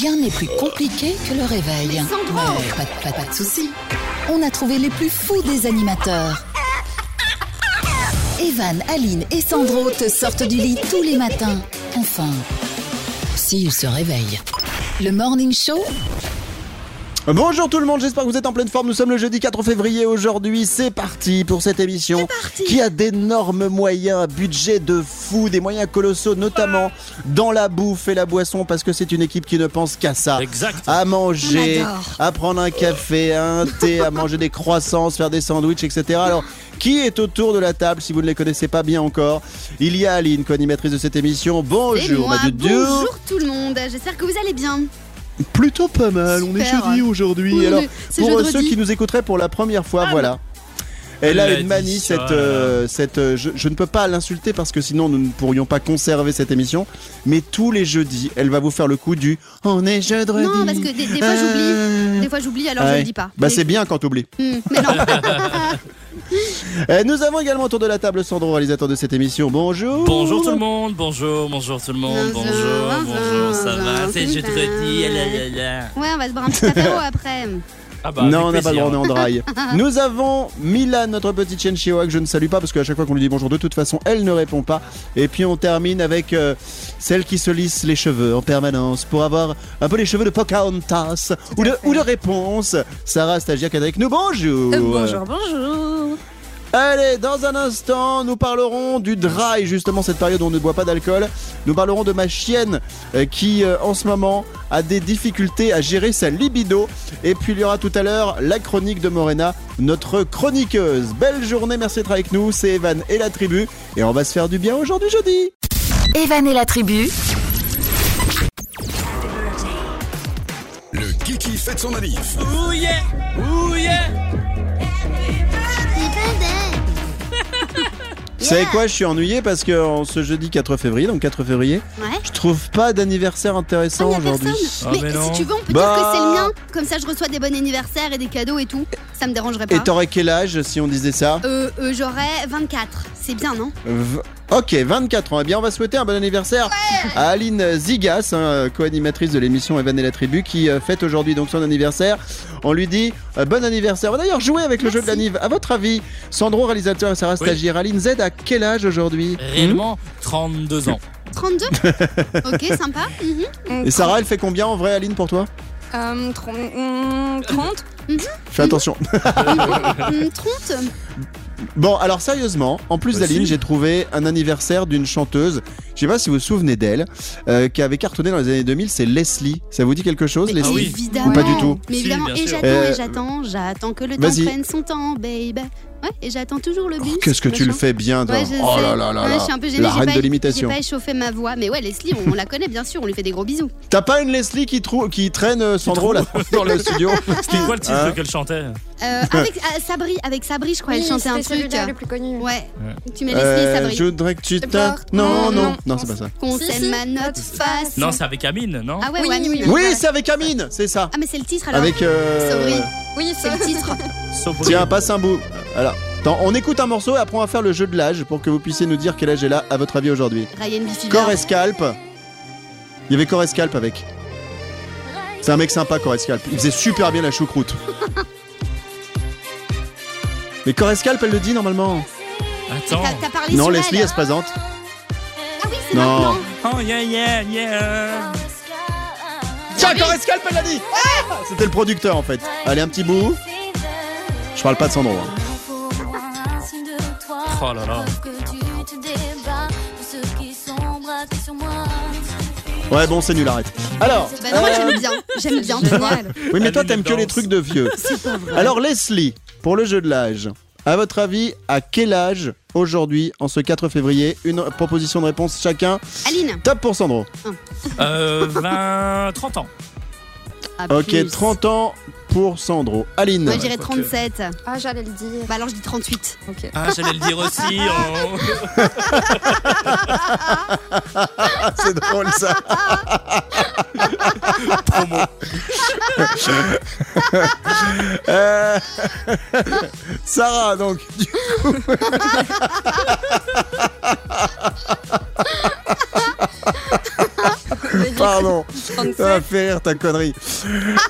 Rien n'est plus compliqué que le réveil. Mais pas- pas de soucis. On a trouvé les plus fous des animateurs. Evan, Aline et Sandro te sortent du lit tous les matins. Enfin, s'ils se réveillent. Le Morning Show, Bonjour tout le monde, j'espère que vous êtes en pleine forme. Nous sommes le jeudi 4 février aujourd'hui. C'est parti pour cette émission qui a d'énormes moyens, un budget de fou, des moyens colossaux, notamment dans la bouffe et la boisson, parce que c'est une équipe qui ne pense qu'à ça. Exact. À manger, à prendre un café, un thé, à manger des croissants, faire des sandwichs, etc. Alors, qui est autour de la table si vous ne les connaissez pas bien encore? Il y a Aline, co-animatrice de cette émission. Bonjour, moi. Bonjour tout le monde. J'espère que vous allez bien. Plutôt pas mal, on est Super. jeudi aujourd'hui. Oui, Alors, pour euh, jeudi. ceux qui nous écouteraient pour la première fois, voilà. Elle a une manie, cette, euh, cette euh, je, je ne peux pas l'insulter parce que sinon nous ne pourrions pas conserver cette émission. Mais tous les jeudis, elle va vous faire le coup du on est jeudi. Non, parce que des, des fois j'oublie. Des fois j'oublie, alors je Ouais. le dis pas. Bah Mais- c'est bien quand t'oublies. Hmm, mais non. Euh, nous avons également autour de la table Sandro, réalisateur de cette émission. Bonjour. Bonjour tout le monde, bonjour, bonjour tout le monde, Bonjour, bonjour, bonjour, ça va, c'est jeudi. Ouais, on va se boire un petit apéro après. Ah bah, non, on n'a pas le droit, on est en draille. Nous avons Milan, notre petite chienne chihuahua que je ne salue pas parce qu'à chaque fois qu'on lui dit bonjour, de toute façon, elle ne répond pas. Et puis on termine avec euh, celle qui se lisse les cheveux en permanence pour avoir un peu les cheveux de Pocahontas ou de, ou de réponse. Sarah, stagiaire qui est avec nous, bonjour. bonjour, bonjour. Allez, dans un instant, nous parlerons du dry, justement cette période où on ne boit pas d'alcool. Nous parlerons de ma chienne euh, qui, euh, en ce moment, a des difficultés à gérer sa libido. Et puis il y aura tout à l'heure la chronique de Morena, notre chroniqueuse. Belle journée, merci d'être avec nous. C'est Evan et la tribu. Et on va se faire du bien aujourd'hui, jeudi. Evan et la tribu, Le Kiki fête son manif. Ouh yeah, ouh yeah. Vous savez quoi, je suis ennuyé parce que en ce jeudi 4 février, donc 4 février, Ouais. je trouve pas d'anniversaire Ah, intéressant y a aujourd'hui. personne. Ah, mais, mais non. si tu veux, on peut Bah. dire que c'est le mien. Comme ça, je reçois des bons anniversaires et des cadeaux et tout. Ça me dérangerait pas. Et t'aurais quel âge si on disait ça Euh, euh, J'aurais 24. C'est bien, non? V- Ok, 24 ans. Eh bien, on va souhaiter un bon anniversaire à Aline Zigas, hein, co-animatrice de l'émission Evan et la Tribu, qui euh, fête aujourd'hui donc son anniversaire. On lui dit euh, bon anniversaire. On va d'ailleurs jouer avec le jeu de la Nive. À votre avis, Sandro, réalisateur et Sarah Oui. stagiaire, Aline Z à quel âge aujourd'hui? Réellement, 32 ans. 32 Ok, sympa. Mhm. Et Sarah, elle fait combien en vrai, Aline, pour toi? Euh, tron- hum, 30 Fais attention. Hum, 30 Bon, alors sérieusement, en plus Aussi. d'Aline, j'ai trouvé un anniversaire d'une chanteuse. Je sais pas si vous vous souvenez d'elle, euh, qui avait cartonné dans les années 2000. C'est Leslie. Ça vous dit quelque chose, Mais Leslie? oui. évidemment. Ou pas du tout? Mais évidemment, et j'attends, Euh, et j'attends, j'attends que le temps vas-y. prenne son temps, baby. Ouais, et j'attends toujours le Oh, bus. Qu'est-ce que tu le fais bien, toi Ouais, je Oh sais. là là là Ouais, là. je suis un peu gênée. La reine pas- de l'imitation. J'ai pas échauffé ma voix. Mais ouais, Leslie, on, on la connaît bien sûr, on lui fait des gros bisous. T'as pas une Leslie qui, trou- qui traîne euh, Sandro là dans le studio C'était quoi le titre Hein qu'elle chantait Euh, avec euh, Sabri, avec Sabri, je crois, elle chantait un truc. le plus connu. Ouais. Tu mets Leslie et Euh, Sabri. Je voudrais que tu pas- Non, non, Non, non, non. c'est pas ça. Qu'on Si, s'aime si. à notre face. Non, c'est avec Amine, non Ah ouais, Oui, ouais, oui, Amine. oui. Oui, c'est avec Amine, c'est ça. Ah, mais c'est le titre alors. Avec. euh, Sabri. Oui, C'est le titre. Sobri. Tiens, passe un bout. Alors, attends, on écoute un morceau et après on va faire le jeu de l'âge pour que vous puissiez nous dire quel âge elle a à votre avis aujourd'hui. Ryan Biffy. Corescalp. Il y avait Corescalp avec. C'est un mec sympa, Corescalp. Il faisait super bien la choucroute. Mais Corescalp, elle le dit normalement. Attends. T'as t'as parlé Non, sur Leslie, elle. elle se présente. Ah oui, c'est Non. maintenant. Oh yeah, yeah, yeah. Tiens, Corescalp, elle l'a dit Ah C'était le producteur en fait. Allez, un petit bout. Je parle pas de Sandro. hein. Oh là là. Ouais, bon, c'est nul, arrête. Alors, Bah non, moi euh, j'aime bien. J'aime bien, tu vois. Génial. oui, mais toi, t'aimes que les trucs de vieux. Alors, Leslie, pour le jeu de l'âge, à votre avis, à quel âge aujourd'hui, en ce 4 février Une proposition de réponse chacun. Aline. Top pour Sandro. Euh, 20, 30 ans. Ah, Ok, plus. 30 ans pour Sandro. Aline. Moi je dirais quoique. 37. Ah, j'allais le dire. Bah alors je dis 38. Ok. Ah, j'allais le dire aussi. oh. c'est drôle ça. Promo. Euh, Sarah, donc. du coup. Pardon. Ça va 37. faire rire ta connerie.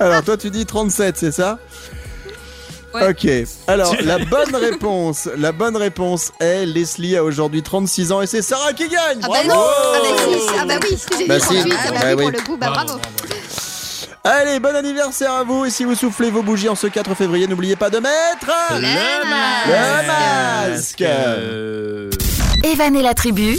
Alors, toi, tu dis 37, c'est ça Ouais. Ok. Alors, la bonne réponse, la bonne réponse est Leslie a aujourd'hui 36 ans et c'est Sarah qui gagne. Ah bah Bravo non Ah bah si, ah bah oui, j'ai Bah dit si. 38, ah bah Bah oui, oui. pour le coup, bah bravo. Allez, bon anniversaire à vous et si vous soufflez vos bougies en ce 4 février, n'oubliez pas de mettre Le Le masque. masque. Euh, Evan et la tribu,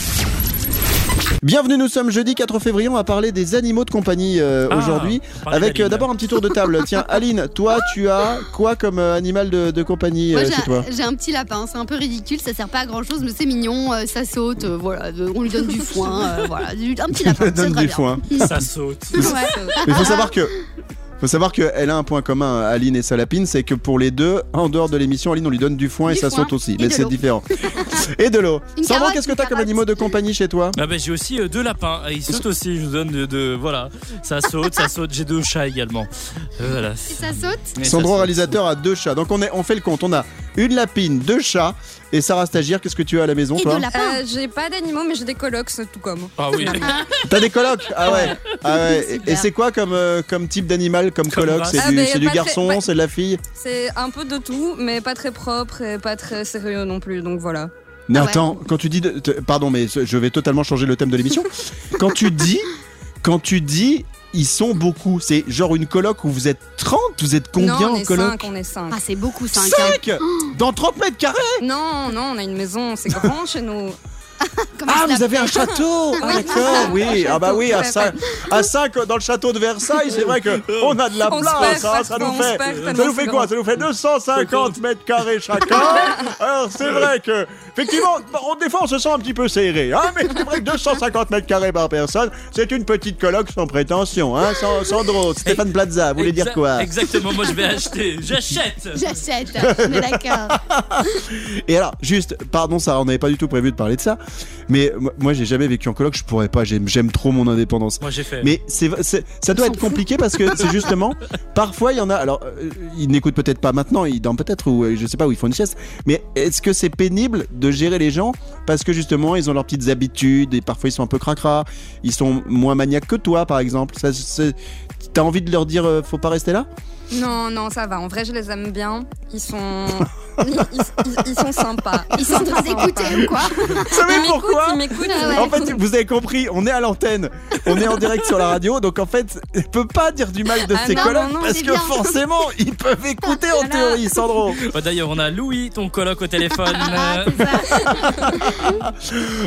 Bienvenue, nous sommes jeudi 4 février, on va parler des animaux de compagnie euh, Ah, aujourd'hui. Avec euh, d'abord un petit tour de table. Tiens, Aline, toi, tu as quoi comme euh, animal de, de compagnie Moi euh, j'ai chez toi? un- j'ai un petit lapin, c'est un peu ridicule, ça sert pas à grand chose, mais c'est mignon, euh, ça saute, euh, voilà, euh, on lui donne du foin, euh, voilà, du- un petit lapin, c'est Donne du bien. foin. Ça saute. Ouais. Mais il faut savoir que. Faut savoir qu'elle a un point commun, Aline et Salapine, c'est que pour les deux, en dehors de l'émission, Aline, on lui donne du foin et ça foin saute aussi. et Mais c'est différent. et de l'eau. Sandro, qu'est-ce que t'as comme animaux de compagnie chez toi? Ah bah, j'ai aussi euh, deux lapins. Et Ils sautent aussi. Je vous donne de, de- voilà. Ça saute, ça saute. J'ai deux chats également. Euh, voilà. Et ça saute? Ça Sandro, saute. réalisateur, a deux chats. Donc on, est, on fait le compte. On a une lapine, deux chats. Et Sarah Stagiaire, qu'est-ce que tu as à la maison, et toi de lapin. Euh, j'ai pas d'animaux, mais j'ai des colocs, c'est tout comme. Ah oui. T'as des colocs Ah ouais. Ah ouais. Et- c'est quoi comme, euh, comme type d'animal, comme, Comme coloc. C'est Ah, du, c'est du pas très- garçon, ouais. c'est de la fille C'est un peu de tout, mais pas très propre et pas très sérieux non plus, donc voilà. Mais Ah ouais. attends, quand tu dis. de- te- pardon, mais je vais totalement changer le thème de l'émission. quand tu dis. Quand tu dis. Ils sont beaucoup. C'est genre une coloc où vous êtes 30 Vous êtes combien non, on en est coloc 5, on est 5. Ah c'est beaucoup ça, un 5 Dans 30 mètres carrés Non, non, on a une maison, c'est grand chez nous. Comment Ah, vous avez un château Ah, D'accord, oui. Ah, bah oui, à 5, à 5 dans le château de Versailles, c'est vrai que on a de la On place. hein, ça nous on fait, ça nous fait quoi? Ça nous fait 250 mètres carrés chacun. Alors, c'est vrai que, effectivement, des fois, on se sent un petit peu serré. Hein, mais c'est vrai que 250 mètres carrés par personne, c'est une petite coloc sans prétention. Hein, sans, Sandro, Stéphane Plaza, vous voulez dire quoi? Exactement. Moi, je vais acheter. J'achète. J'achète, on est d'accord. Et alors, juste, pardon, ça, on n'avait pas du tout prévu de parler de ça, mais moi, moi, j'ai jamais vécu en coloc, je pourrais pas, j'aime trop mon indépendance. Moi, j'ai fait. Mais c'est, ça doit être compliqué parce que c'est justement, parfois il y en a, alors euh, ils n'écoutent peut-être pas maintenant, ils dorment peut-être ou euh, je sais pas où ils font une sieste, mais est-ce que c'est pénible de gérer les gens parce que justement ils ont leurs petites habitudes et parfois ils sont un peu cracra, ils sont moins maniaques que toi par exemple? Ça, c'est- T'as envie de leur dire euh, faut pas rester là? Non, non, ça va. En vrai, je les aime bien. Ils sont, ils, ils- ils sont sympas. Ils sont en train d'écouter ou quoi Vous savez Ils m'écoutent, pourquoi ils m'écoutent. Ouais. En fait, vous avez compris, on est à l'antenne, on est en direct sur la radio, donc en fait, elle peut pas dire du mal de Ah ses non, collègues non, non, parce que bien. forcément, ils peuvent écouter en Voilà. théorie, Sandro. Oh, D'ailleurs, on a Louis, ton coloc au téléphone. Ah.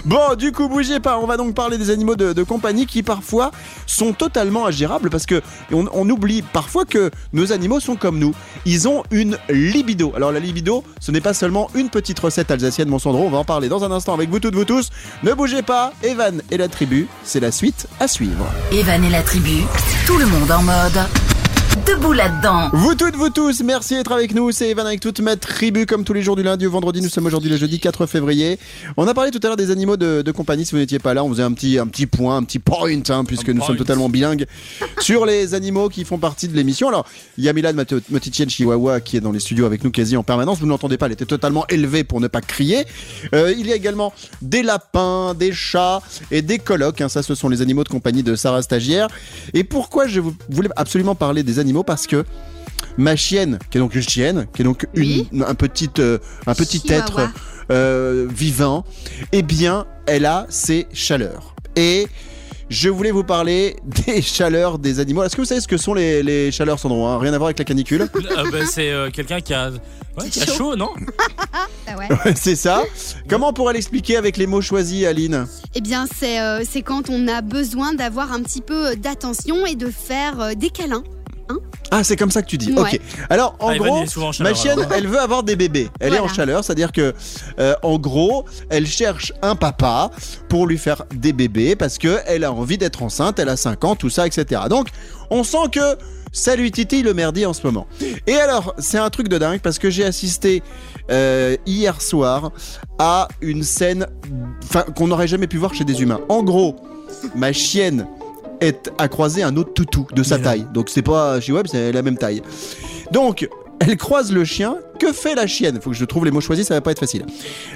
Bon, du coup, bougez pas. On va donc parler des animaux de, de compagnie qui parfois sont totalement agérables parce que on, on oublie parfois que nos animaux sont comme nous. Ils ont une libido. Alors la libido, ce n'est pas seulement une petite recette alsacienne, mon Sandro. On va en parler dans un instant avec vous toutes, vous tous. Ne bougez pas. Evan et la tribu, c'est la suite à suivre. Evan et la tribu, tout le monde en mode. Debout là-dedans. Vous toutes, vous tous, merci d'être avec nous. C'est Evan avec toute ma tribu, comme tous les jours du lundi au vendredi. Nous sommes aujourd'hui le jeudi 4 février. On a parlé tout à l'heure des animaux de, de compagnie. Si vous n'étiez pas là, on faisait un petit, un petit point, un petit point, hein, puisque Un nous point. sommes totalement bilingues sur les animaux qui font partie de l'émission. Alors, il y a Milan Mate- Chihuahua qui est dans les studios avec nous quasi en permanence. Vous ne l'entendez pas, elle était totalement élevée pour ne pas crier. Euh, il y a également des lapins, des chats et des colocs. hein. Ça, ce sont les animaux de compagnie de Sarah Stagiaire. Et pourquoi je vous- voulais absolument parler des animaux Parce que ma chienne, qui est donc une chienne, qui est donc Oui. une, un petit, euh, un petit Chihuahua. être euh, vivant, eh bien, elle a ses chaleurs. Et je voulais vous parler des chaleurs des animaux. Est-ce que vous savez ce que sont les, les chaleurs, Sandro hein? Rien à voir avec la canicule ah, bah, c'est euh, quelqu'un qui a, ouais, qui a Chaud. chaud, non? Ah ouais. C'est ça Comment on pourrait l'expliquer avec les mots choisis, Aline? Eh bien, c'est euh, c'est quand on a besoin d'avoir un petit peu d'attention et de faire euh, des câlins. Ah, c'est comme ça que tu dis. Ouais. Ok. Alors, en Ah, gros, ma chaleur, chienne, alors. elle veut avoir des bébés. Elle est en chaleur, c'est-à-dire que, euh, en gros, elle cherche un papa pour lui faire des bébés parce que elle a envie d'être enceinte. Elle a 5 ans, tout ça, etc. Donc, on sent que ça lui titille le merdier en ce moment. Et alors, c'est un truc de dingue parce que j'ai assisté euh, hier soir à une scène, qu'on n'aurait jamais pu voir chez des humains. En gros, ma chienne est à croiser un autre toutou de sa taille. Donc c'est pas chez Web, c'est la même taille. Donc elle croise le chien. Que fait la chienne? Faut que je trouve les mots choisis, ça va pas être facile.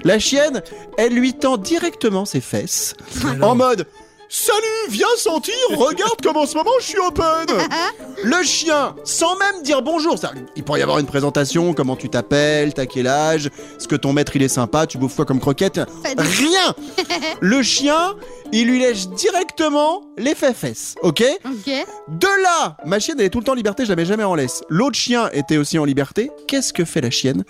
La chienne, elle lui tend directement ses fesses non. en mode Salut, viens sentir, regarde comme en ce moment je suis open Le chien, sans même dire bonjour, ça, il pourrait y avoir une présentation, comment tu t'appelles, t'as quel âge, est-ce que ton maître il est sympa, tu bouffes quoi comme croquette? Rien Le chien, il lui lèche directement les fesses, ok? Ok. De là, ma chienne elle est tout le temps en liberté, je la mets jamais en laisse. L'autre chien était aussi en liberté. Qu'est-ce que fait la chienne?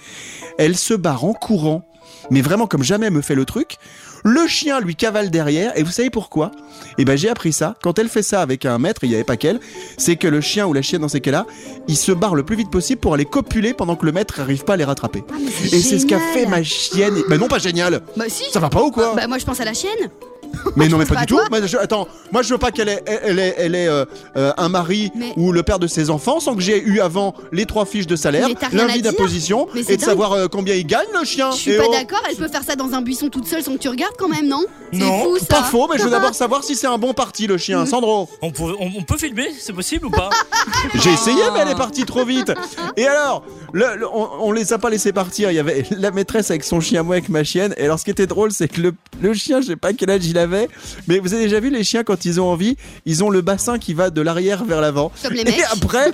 Elle se barre en courant, mais vraiment comme jamais elle me fait le truc. Le chien lui cavale derrière, et vous savez pourquoi? Eh ben j'ai appris ça. Quand elle fait ça avec un maître, il n'y avait pas qu'elle, c'est que le chien ou la chienne dans ces cas-là, il se barre le plus vite possible pour aller copuler pendant que le maître n'arrive pas à les rattraper. Ah, Et c'est ce qu'a fait ma chienne. Mais non, pas génial. Bah si. Ça va pas ou quoi? Bah moi je pense à la chienne. Mais non, mais pas pas du à tout. Moi, je- attends, moi je veux pas qu'elle ait, elle ait, elle ait, euh, euh, un mari Mais- ou le père de ses enfants sans que j'ai eu avant les trois fiches de salaire, à l'invite Mais c'est et de savoir euh, combien il gagne le chien. Je suis Et pas oh, d'accord, elle peut faire ça dans un buisson toute seule sans que tu regardes quand même, non? Non, C'est fou ça. Pas faux, mais je veux d'abord savoir si c'est un bon parti le chien. Sandro, On peut, on, on peut filmer, c'est possible ou pas? J'ai essayé, mais elle est partie trop vite. Et alors, le- le- on, on les a pas laissé partir. Il y avait la maîtresse avec son chien, moi avec ma chienne. Et alors, ce qui était drôle, c'est que le, le chien, je sais pas quel âge il avait, mais vous avez déjà vu les chiens quand ils ont envie, ils ont le bassin qui va de l'arrière vers l'avant. Comme les Et après,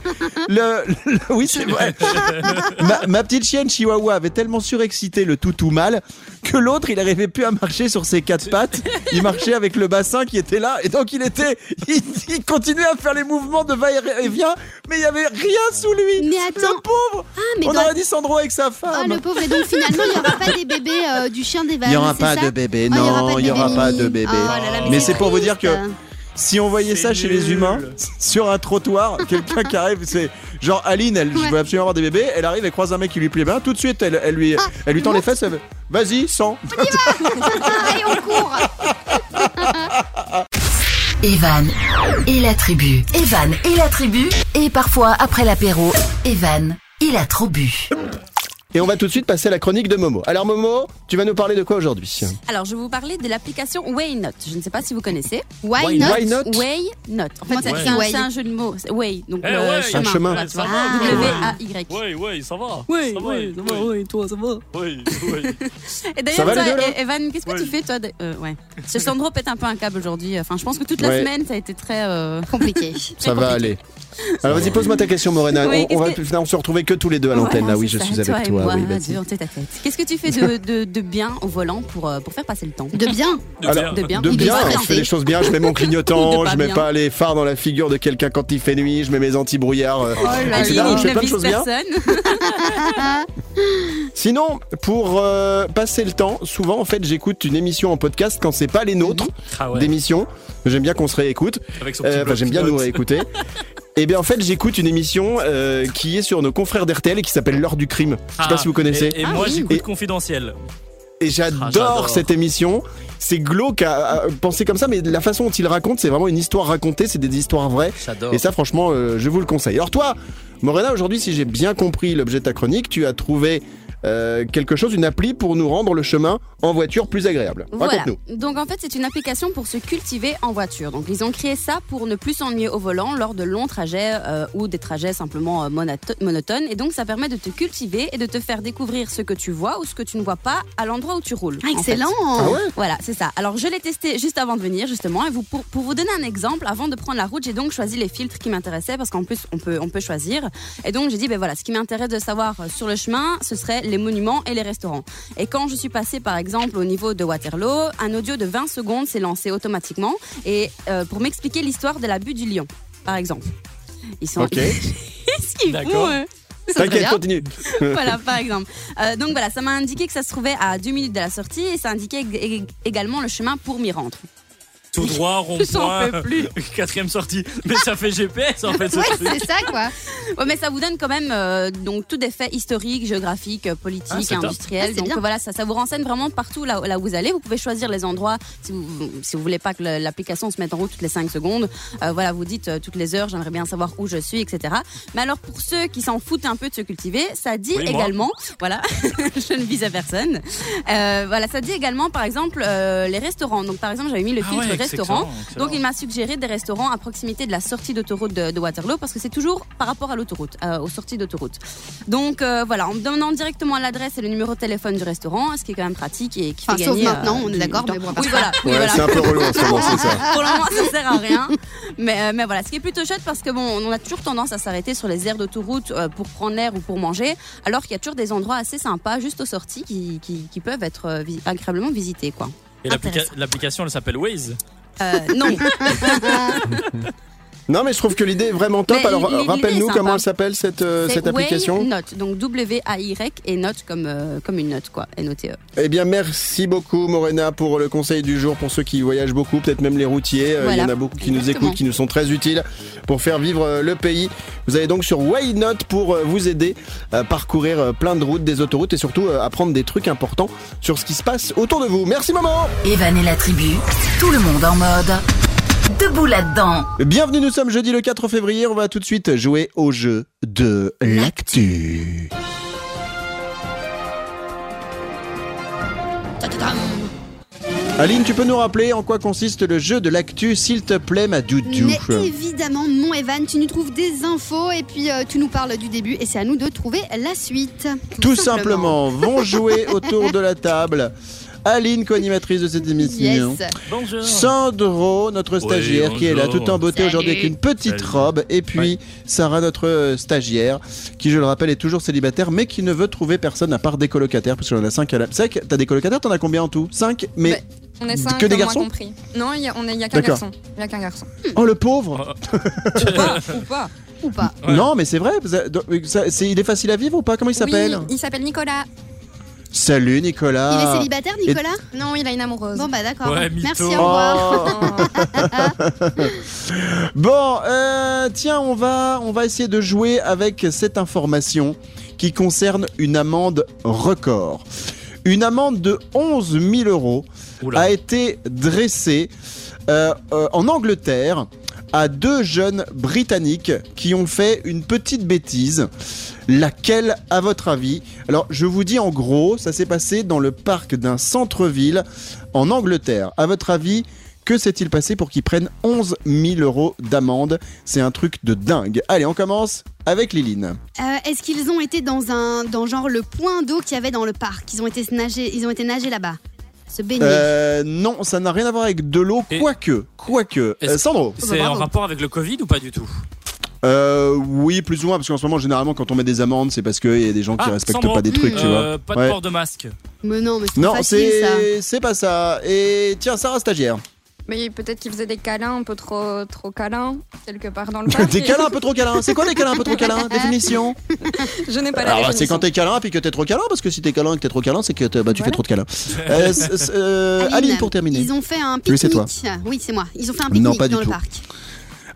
le, le- oui, c'est vrai. ma, ma petite chienne Chihuahua avait tellement surexcité le toutou mâle que l'autre, il arrivait plus à marcher sur ses quatre pattes. Il marchait avec le bassin qui était là. Et donc, il était, il, il continuait à faire les mouvements de va et vient, mais il y avait rien sous lui. Mais attends. Le pauvre. Ah mais On aurait dit Sandro avec sa Ah femme. le pauvre et donc finalement il n'y aura pas des bébés euh, du chien des Il n'y aura pas ça de bébé, Ah, non, il n'y aura pas de bébé. Oh là là, Mais c'est c'est pour vous dire que triste. si on voyait ça chez les humains, sur un trottoir, quelqu'un qui arrive, c'est genre Aline, elle Ouais. veut absolument avoir des bébés, elle arrive, elle croise un mec qui lui plaît bien, tout de suite, elle, elle lui, Ah, elle lui tend les fesses, elle veut, vas-y, sans. Allez on court Evan et la tribu. Evan et la tribu. Et parfois, après l'apéro, Evan, il a trop bu. Et on va tout de suite passer à la chronique de Momo. Alors Momo, tu vas nous parler de quoi aujourd'hui? Alors, je vais vous parler de l'application Waynote. Je ne sais pas si vous connaissez. Why Why not not Waynote. En fait, c'est un, jeu de mots. Way, donc Eh le ouais, chemin. un chemin. Voilà, vois. Ah. W-A-Y. Ouais, ouais, ça va. Oui, ça va, oui, ça va, oui, toi, ça va. Oui, oui. Et Ça d'ailleurs, va, les toi, deux, là? E- Evan, qu'est-ce que Ouais. tu fais, toi de- euh, Ouais. Ce Sandro pète un peu un câble aujourd'hui. Enfin, je pense que toute la Ouais. semaine, ça a été très. euh, Compliqué. Ça va aller. Alors vas-y, pose-moi ta question Morena. Oui, on, on va finalement se retrouver que tous les deux à l'antenne voilà, là. Oui, je ça, suis avec toi. oui, à tête. Qu'est-ce que tu fais de, de, de bien au volant pour, euh, pour faire passer le temps De bien. De Alors, bien. De bien. De je fais les choses bien, je mets mon clignotant, je mets bien. pas les phares dans la figure de quelqu'un quand il fait nuit, je mets mes anti-brouillards. euh, etc. il Donc, je fais plein de choses bien. personne. Sinon, pour euh, passer le temps, souvent en fait j'écoute une émission en podcast quand c'est pas les nôtres Ah ouais. d'émissions. J'aime bien qu'on se réécoute. Avec Euh, enfin, j'aime bien nous réécouter. Et bien en fait j'écoute une émission euh, qui est sur nos confrères d'RTL et qui s'appelle L'heure du crime. Je sais pas Ah, si vous connaissez. Et, et Ah moi, oui. j'écoute Et- confidentiel. Et j'adore Ah, j'adore. cette émission. C'est glauque à, à penser comme ça, mais la façon dont il raconte, c'est vraiment une histoire racontée, c'est des histoires vraies. J'adore. Et ça, franchement, euh, je vous le conseille. Alors toi, Morena, aujourd'hui, si j'ai bien compris l'objet de ta chronique, tu as trouvé euh, quelque chose, une appli pour nous rendre le chemin en voiture plus agréable. Voilà. Raconte-nous. Donc en fait, c'est une application pour se cultiver en voiture. Donc ils ont créé ça pour ne plus s'ennuyer au volant lors de longs trajets euh, ou des trajets simplement euh, monotones. Et donc ça permet de te cultiver et de te faire découvrir ce que tu vois ou ce que tu ne vois pas à l'endroit où tu roules. Ah, en fait. excellent. Ah ouais? Voilà, c'est ça. Alors, je l'ai testé juste avant de venir, justement. Et vous, pour, pour vous donner un exemple, avant de prendre la route, j'ai donc choisi les filtres qui m'intéressaient parce qu'en plus, on peut, on peut choisir. Et donc, j'ai dit, ben voilà, ce qui m'intéresse de savoir euh, sur le chemin, ce serait les monuments et les restaurants. Et quand je suis passée, par exemple, au niveau de Waterloo, un audio de 20 secondes s'est lancé automatiquement. Et euh, pour m'expliquer l'histoire de la butte du lion, par exemple. Ils sont. Ok. Qu'est-ce qu'ils font, D'accord. eux? T'inquiète, bien. continue. voilà, par exemple. Euh, donc voilà, ça m'a indiqué que ça se trouvait à 2 minutes de la sortie et ça indiquait ég- ég- également le chemin pour m'y rendre. Tout droit, rond-point, quatrième sortie. Mais ça fait GPS en fait ce Ouais, c'est ça quoi. Ouais, mais ça vous donne quand même euh, donc tout des faits historiques, géographiques, euh, Ah, politiques, top. industriels. Ah, donc bien. voilà, ça, ça vous renseigne vraiment partout là, là où vous allez. Vous pouvez choisir les endroits si vous si vous voulez pas que l'application se mette en route toutes les 5 secondes. Euh, voilà, vous dites euh, toutes les heures, j'aimerais bien savoir où je suis, etc. Mais alors pour ceux qui s'en foutent un peu de se cultiver, ça dit Oui, moi. également, voilà, je ne vise à personne. Euh, voilà, ça dit également par exemple euh, les restaurants. Donc par exemple, j'avais mis le Ah filtre ouais, restaurants. excellent, excellent. Donc il m'a suggéré des restaurants à proximité de la sortie d'autoroute de, de Waterloo parce que c'est toujours par rapport à l'autoroute, euh, aux sorties d'autoroute. Donc euh, voilà, en me donnant directement l'adresse et le numéro de téléphone du restaurant, ce qui est quand même pratique et qui Enfin, fait sauf gagner. maintenant, on est d'accord, mais bon, Oui voilà, oui, Ouais, voilà. c'est un peu relou en ce moment, c'est ça. Pour le moment, ça sert à rien. Mais, euh, mais voilà, ce qui est plutôt chouette parce que bon, on a toujours tendance à s'arrêter sur les aires d'autoroute euh, pour prendre l'air ou pour manger, alors qu'il y a toujours des endroits assez sympas juste aux sorties qui, qui, qui peuvent être euh, vi- agréablement visités, quoi. Et l'application, elle s'appelle Waze? Euh, non, Non, mais je trouve que l'idée est vraiment top. Mais Alors, rappelle-nous comment elle s'appelle cette, euh, cette application. Note, donc W-A-Y et note comme, euh, comme une note, quoi, N-O-T-E. Eh bien, merci beaucoup, Morena, pour le conseil du jour. Pour ceux qui voyagent beaucoup, peut-être même les routiers. Euh, Il y en a beaucoup qui nous écoutent, qui nous sont très utiles pour faire vivre le pays. Vous allez donc sur Waynote pour vous aider à parcourir plein de routes, des autoroutes et surtout apprendre des trucs importants sur ce qui se passe autour de vous. Merci, maman! Evan et la tribu, tout le monde en mode. Debout là-dedans. Bienvenue, nous sommes jeudi le 4 février. On va tout de suite jouer au jeu de l'actu. Aline, tu peux nous rappeler en quoi consiste le jeu de l'actu, s'il te plaît, ma doudou Mais évidemment, mon Evan, tu nous trouves des infos et puis euh, tu nous parles du début et c'est à nous de trouver la suite. Tout simplement, vont jouer autour de la table. Aline, co-animatrice de cette émission. Yes. Bonjour. Sandro, notre stagiaire, qui est là tout en beauté aujourd'hui avec une petite Salut. robe. Et puis Sarah, notre euh, stagiaire, qui je le rappelle est toujours célibataire, mais qui ne veut trouver personne à part des colocataires, parce qu'on en a 5 à la. C'est vrai que t'as des colocataires, t'en as combien en tout? 5 Mais. Ouais. On est cinq, Que des garçons? compris. Non, il y a, qu'un garçon. Il y a qu'un garçon. Oh le pauvre Ou pas, ou pas. Ou pas. Ouais. Non, mais c'est vrai, ça- donc, ça- c'est- il est facile à vivre ou pas? Comment il s'appelle? Oui, il s'appelle Nicolas. Salut Nicolas Il est célibataire, Nicolas? Non, il a une amoureuse. Bon bah d'accord. Ouais. Merci, au revoir. Oh. Bon, euh, tiens, on va, on va essayer de jouer avec cette information qui concerne une amende record. Une amende de 11 000 euros Oula. a été dressée euh, euh, en Angleterre à deux jeunes Britanniques qui ont fait une petite bêtise. Laquelle, à votre avis? Alors, je vous dis en gros, ça s'est passé dans le parc d'un centre-ville en Angleterre. À votre avis, que s'est-il passé pour qu'ils prennent 11 000 euros d'amende? C'est un truc de dingue. Allez, on commence avec Liline. Euh, Est-ce qu'ils ont été dans un, dans genre le point d'eau qu'il y avait dans le parc? Ils ont été nager, ils ont été nager là-bas, se baigner. Euh, non, ça n'a rien à voir avec de l'eau, Et- quoique, quoique. Est-ce- Euh, Sandro C'est bah, en bravo. rapport avec le Covid ou pas du tout? Euh, oui, plus ou moins, parce qu'en ce moment, généralement, quand on met des amendes, c'est parce qu'il y a des gens qui Ah, respectent Sandro. pas des trucs, tu vois. Euh, Pas de Ouais. port de masque. Mais non, mais c'est Non, facile ça. c'est c'est pas ça. Et tiens, Sarah, stagiaire. Mais peut-être qu'il faisait des câlins un peu trop, trop câlins, quelque part dans le parc. des câlins un peu trop câlins. C'est quoi des câlins un peu trop câlins Définition? Je n'ai pas la Alors, c'est quand t'es câlin puis que t'es trop câlin, parce que si t'es câlin et que t'es trop câlin, c'est que bah, tu fais trop de câlins. Euh, euh, Aline, pour terminer. Ils ont fait un Oui, pique-nique. c'est toi. Oui, c'est moi. Ils ont fait un Non, pique-nique dans le tout. parc.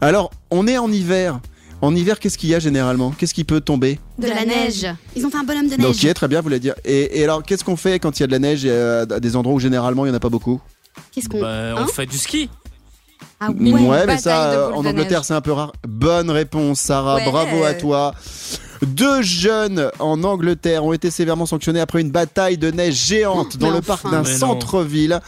Alors, on est en hiver. En hiver, qu'est-ce qu'il y a généralement? Qu'est-ce qui peut tomber? De, la, neige. Ils ont fait un bonhomme de neige. Ok, très bien, vous voulez dire. Et, et alors, qu'est-ce qu'on fait quand il y a de la neige euh, à des endroits où généralement il n'y en a pas beaucoup? Qu'est-ce qu'on. Bah, Hein on fait du ski. Ah oui. Ouais, mais bataille ça, euh, en Angleterre, c'est un peu rare. Bonne réponse, Sarah. Ouais. Bravo à toi. Deux jeunes en Angleterre ont été sévèrement sanctionnés après une bataille de neige géante dans Mais le parc d'un Mais centre-ville.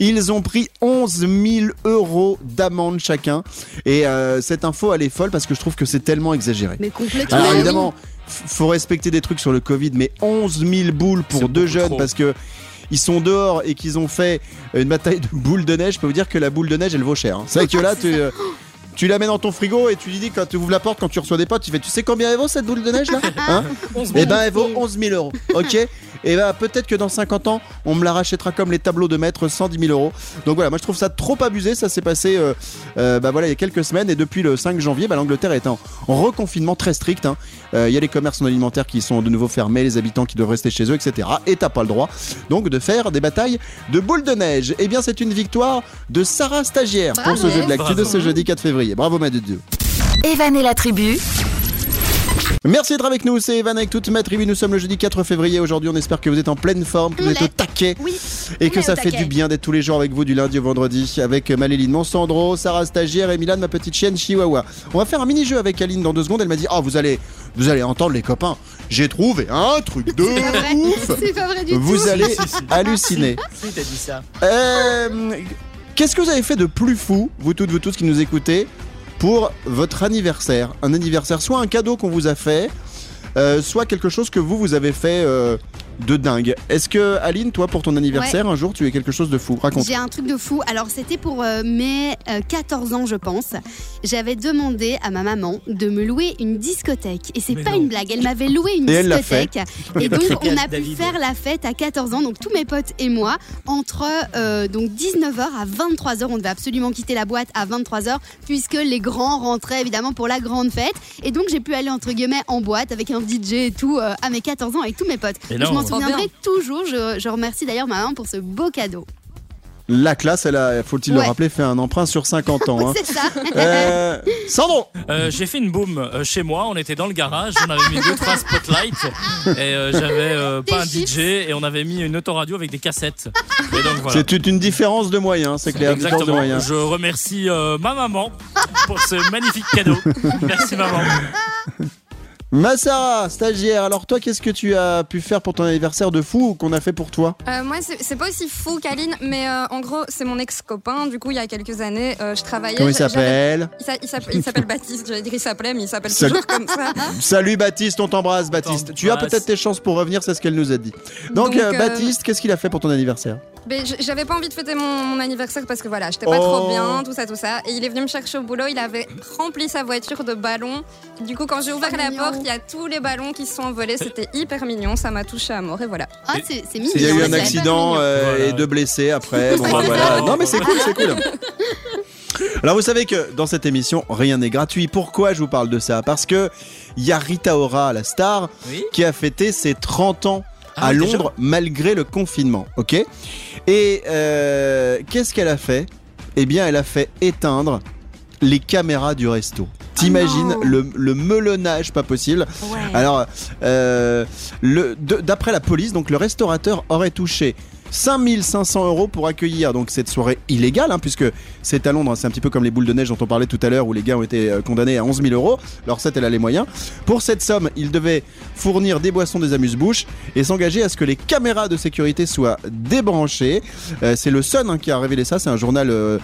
Ils ont pris 11 000 euros d'amende chacun. Et euh, cette info, elle est folle parce que je trouve que c'est tellement exagéré. Mais complètement. Alors Mais évidemment, faut respecter des trucs sur le Covid, mais 11 000 boules pour deux jeunes trop. parce que ils sont dehors et qu'ils ont fait une bataille de boules de neige. Je peux vous dire que la boule de neige, elle vaut cher. hein. C'est vrai que là, tu, euh, tu la mets dans ton frigo et tu lui dis quand tu ouvres la porte, quand tu reçois des potes, tu fais, tu sais combien elle vaut cette boule de neige là hein Eh ben, elle vaut 11 000 euros. Ok Et ben, peut-être que dans 50 ans, on me la rachètera comme les tableaux de maître 110 000 euros. Donc voilà, moi je trouve ça trop abusé. Ça s'est passé, euh, euh, bah voilà, il y a quelques semaines et depuis le 5 janvier, bah, l'Angleterre est en, en reconfinement très strict. hein. Euh, Il y a les commerces non alimentaires qui sont de nouveau fermés, les habitants qui doivent rester chez eux, etc. Et t'as pas le droit donc de faire des batailles de boules de neige. Eh bien, c'est une victoire de Sarah Stagiaire pour ce Bravo. jeu de l'actu de ce jeudi 4 février. Bravo, ma Dieu. Evan et la tribu, Merci d'être avec nous, c'est Evan avec toute ma tribu. Nous sommes le jeudi 4 février. Aujourd'hui, on espère que vous êtes en pleine forme, que vous êtes au taquet Oui. et que ça fait taquet. du bien d'être tous les jours avec vous du lundi au vendredi avec Maléline Monsandro, Sarah Stagiaire et Milan, ma petite chienne Chihuahua. On va faire un mini-jeu avec Aline dans deux secondes. Elle m'a dit Oh, vous allez, vous allez entendre les copains. J'ai trouvé un truc de C'est pas vrai. ouf. C'est pas vrai du tout. Vous allez Si, si, si. halluciner. Si, t'as dit ça? Euh, Qu'est-ce que vous avez fait de plus fou, vous toutes, vous tous qui nous écoutez, pour votre anniversaire Un anniversaire, soit un cadeau qu'on vous a fait, euh, soit quelque chose que vous, vous avez fait euh, de dingue. Est-ce que, Aline, toi, pour ton anniversaire, un jour, tu as quelque chose de fou? Raconte. J'ai un truc de fou. Alors, c'était pour euh, mes euh, 14 ans, je pense. J'avais demandé à ma maman de me louer une discothèque. Et c'est pas non. une blague. Elle m'avait loué une Et discothèque. Et donc, on a pu David. faire la fête à 14 ans. Donc, tous mes potes et moi, entre euh, donc 19h à 23h. On devait absolument quitter la boîte à 23h, puisque les grands rentraient évidemment pour la grande fête. Et donc, j'ai pu aller, entre guillemets, en boîte avec un DJ et tout, euh, à mes 14 ans, avec tous mes potes. Et Bien. souviendrai toujours. Je, je remercie d'ailleurs ma maman pour ce beau cadeau. La classe, elle a, faut-il le rappeler, fait un emprunt sur 50 ans. hein. C'est ça. Euh, Sandro Euh, j'ai fait une boom euh, chez moi. On était dans le garage. On avait mis deux trois spotlights et euh, j'avais euh, pas un DJ et on avait mis une autoradio avec des cassettes. Voilà. C'est une- une différence de moyens, c'est clair. Différence de Exactement. moyens. Je remercie euh, ma maman pour ce magnifique cadeau. Merci maman. Massara, stagiaire, alors toi, qu'est-ce que tu as pu faire pour ton anniversaire de fou ou qu'on a fait pour toi? Euh, moi, c'est pas aussi fou qu'Aline, mais euh, en gros, c'est mon ex-copain. Du coup, il y a quelques années, euh, je travaillais. Comment il s'appelle? Il s'a- il s'appelle Baptiste. J'allais dire il s'appelait, mais il s'appelle Salut. toujours comme ça. Salut Baptiste, on t'embrasse Baptiste. Tu as peut-être tes chances pour revenir, c'est ce qu'elle nous a dit. Donc, Donc, Baptiste, qu'est-ce qu'il a fait pour ton anniversaire? Mais j'avais pas envie de fêter mon, mon anniversaire parce que voilà, j'étais pas Oh. trop bien, tout ça, tout ça. Et il est venu me chercher au boulot. Il avait rempli sa voiture de ballons. Du coup, quand j'ai ouvert Oh, la mignon. porte, il y a tous les ballons qui se sont envolés. C'était hyper mignon. Ça m'a touché à mort. Et voilà. Ah, c'est c'est mignon. Il y a eu un accident euh, Voilà. et deux blessés après. Bon, bah, voilà. Non, mais c'est cool, c'est cool. Alors vous savez que dans cette émission, rien n'est gratuit. Pourquoi je vous parle de ça? Parce que il y a Rita Ora, la star, Oui. qui a fêté ses 30 ans Ah à Londres malgré le confinement. Ok? Et euh, qu'est-ce qu'elle a fait? Eh bien, elle a fait éteindre les caméras du resto. T'imagines non. le, le melonnage pas possible? Ouais. alors, euh, d'après la police, donc le restaurateur aurait touché 5500 euros pour accueillir donc cette soirée illégale, hein, puisque c'est à Londres, hein, c'est un petit peu comme les boules de neige dont on parlait tout à l'heure, où les gars ont été euh, condamnés à 11 000 euros. Alors cette, elle a les moyens. Pour cette somme, il devait fournir des boissons, des amuse-bouches et s'engager à ce que les caméras de sécurité soient débranchées. Euh, c'est le Sun hein, qui a révélé ça, c'est un journal euh,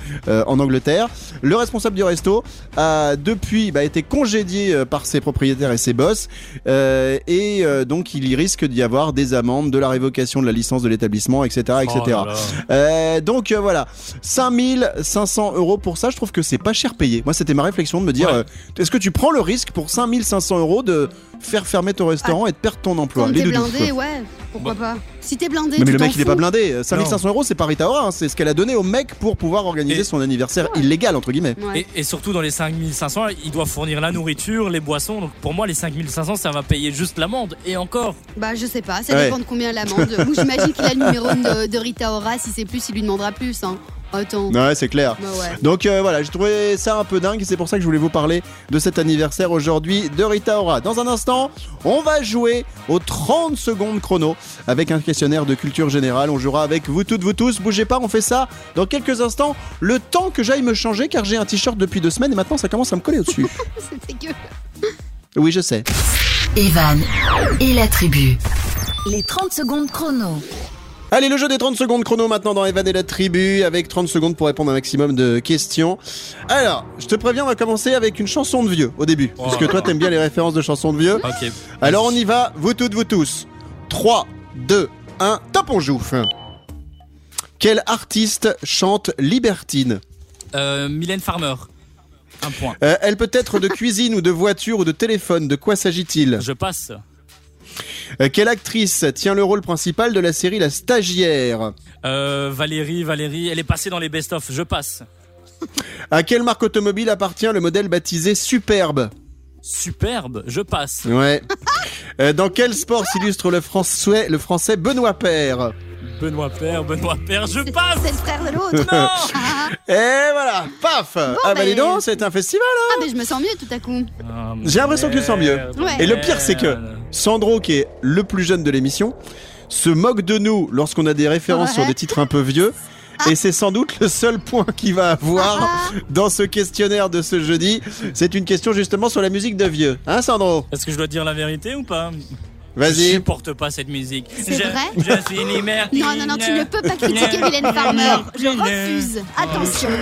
en Angleterre. Le responsable du resto a depuis bah, été congédié par ses propriétaires et ses boss, et donc il y risque d'y avoir des amendes, de la révocation de la licence de l'établissement, etc., etc. Oh là là. Euh, donc euh, voilà, 5500 euros pour ça, je trouve que c'est pas cher payé. Moi, c'était ma réflexion de me dire, Ouais. euh, est-ce que tu prends le risque pour 5500 euros de faire fermer ton restaurant et de perdre ton emploi Quand Les blindé, ouais, pourquoi pas. Si t'es blindé, Non, mais tu le t'en mec il est fous. pas blindé, Euh, 5500 euros c'est pas Rita Ora, hein, c'est ce qu'elle a donné au mec pour pouvoir organiser Et- son anniversaire illégal entre guillemets. Ouais. Et, et surtout dans les 5500, il doit fournir la nourriture, les boissons. Donc pour moi, les 5500, ça va payer juste l'amende. Et encore. Bah, je sais pas, ça Ouais. dépend de combien l'amende. Ou j'imagine qu'il a le numéro de, de Rita Ora, si c'est plus, il lui demandera plus. Hein. Attends. Ouais, c'est clair. Bah ouais. Donc euh, voilà, j'ai trouvé ça un peu dingue et c'est pour ça que je voulais vous parler de cet anniversaire aujourd'hui de Rita Ora. Dans un instant, on va jouer aux 30 secondes chrono avec un questionnaire de culture générale. On jouera avec vous toutes, vous tous. Bougez pas, on fait ça dans quelques instants. Le temps que j'aille me changer car j'ai un t-shirt depuis deux semaines et maintenant ça commence à me coller au-dessus. C'est dégueu. Oui, je sais. Evan et la tribu. Les 30 secondes chrono. Allez, le jeu des 30 secondes chrono maintenant dans Evan et la tribu avec 30 secondes pour répondre à un maximum de questions. Alors, je te préviens, on va commencer avec une chanson de vieux au début. Oh puisque là toi, t'aimes bien les références de chansons de vieux. Ok. Alors on y va, vous toutes, vous tous. 3, 2, 1, top on joue. Quel artiste chante Libertine? Euh, Mylène Farmer. Un point. Euh, Elle peut être de cuisine ou de voiture ou de téléphone. De quoi s'agit-il? Je passe. Euh, Quelle actrice tient le rôle principal de la série La Stagiaire? Euh, Valérie, Valérie, elle est passée dans les best-of. Je passe. À quelle marque automobile appartient le modèle baptisé Superbe? Superbe. Je passe. Ouais. Euh, Dans quel sport s'illustre le français, le français Benoît Père Benoît Père, Benoît Père, je passe. C'est le frère de l'autre. Non. Ah, Et voilà, paf Ah bah ben- dis donc, c'est un festival hein. ah, mais je me sens mieux tout à coup. Ah, J'ai l'impression que tu sens mieux. Ouais. Et le pire, c'est que. Sandro, qui est le plus jeune de l'émission, se moque de nous lorsqu'on a des références Ouais. sur des titres un peu vieux. Et c'est sans doute le seul point qu'il va avoir dans ce questionnaire de ce jeudi. C'est une question justement sur la musique de vieux. Hein, Sandro? Est-ce que je dois dire la vérité ou pas? Je Vas-y. supporte pas cette musique. C'est Je- vrai Je suis libertine. Non, non, non, tu ne peux pas critiquer Mylène Farmer. Je refuse. Attention.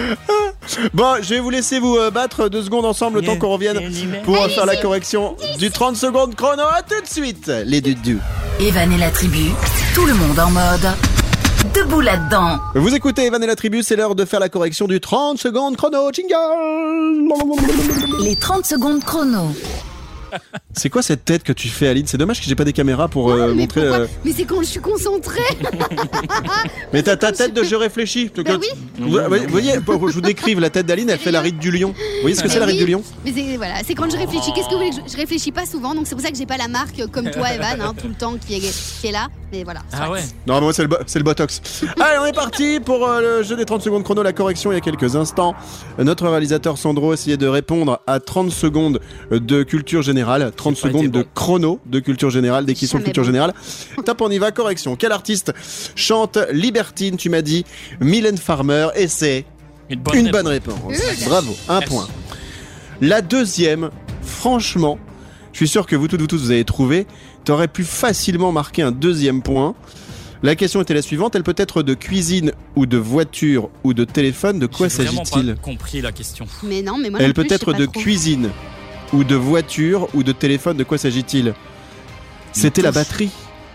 Bon, je vais vous laisser vous euh, battre deux secondes ensemble le temps qu'on revienne pour faire la correction du 30 secondes chrono. À tout de suite, les dudus. Evan et la tribu, tout le monde en mode. Debout là-dedans. Vous écoutez Evan et la tribu, c'est l'heure de faire la correction du 30 secondes chrono. Jingle Les 30 secondes chrono. C'est quoi cette tête que tu fais, Aline C'est dommage que j'ai pas des caméras pour euh, mais montrer. pourquoi euh, Mais c'est quand je suis concentrée. Mais t'as ta tête de je réfléchis. Bah oui. Vous, vous voyez, pour que je vous décrive la tête d'Aline, elle fait la ride du lion. Vous voyez ce que Mais c'est la ride du lion Mais c'est voilà, c'est quand je réfléchis. Qu'est-ce que vous voulez que je, je réfléchis pas souvent, donc c'est pour ça que j'ai pas la marque comme toi, Evan, hein, tout le temps qui est, qui est là. Mais voilà. Ah ouais. Non, moi c'est le, bo- c'est le botox. Allez, on est parti pour euh, le jeu des 30 secondes chrono. La correction il y a quelques instants. Euh, Notre réalisateur Sandro essayait de répondre à 30 secondes euh, de culture générale, 30 J'ai pas secondes de bon. chrono de culture générale, des questions de culture bon. générale. Top, on y va. Correction. Quel artiste chante Libertine Tu m'as dit Mylène Farmer et c'est Une bonne une réponse. bonne réponse. Bravo, un Merci. point. La deuxième, franchement, je suis sûr que vous toutes, vous tous, vous avez trouvé. T'aurais pu facilement marquer un deuxième point. La question était la suivante. Elle peut être de cuisine ou de voiture ou de téléphone. De quoi s'agit-il? pas compris la question. Mais non, mais moi Elle peut plus, être pas de trop. cuisine ou de voiture ou de téléphone. De quoi s'agit-il C'était la batterie.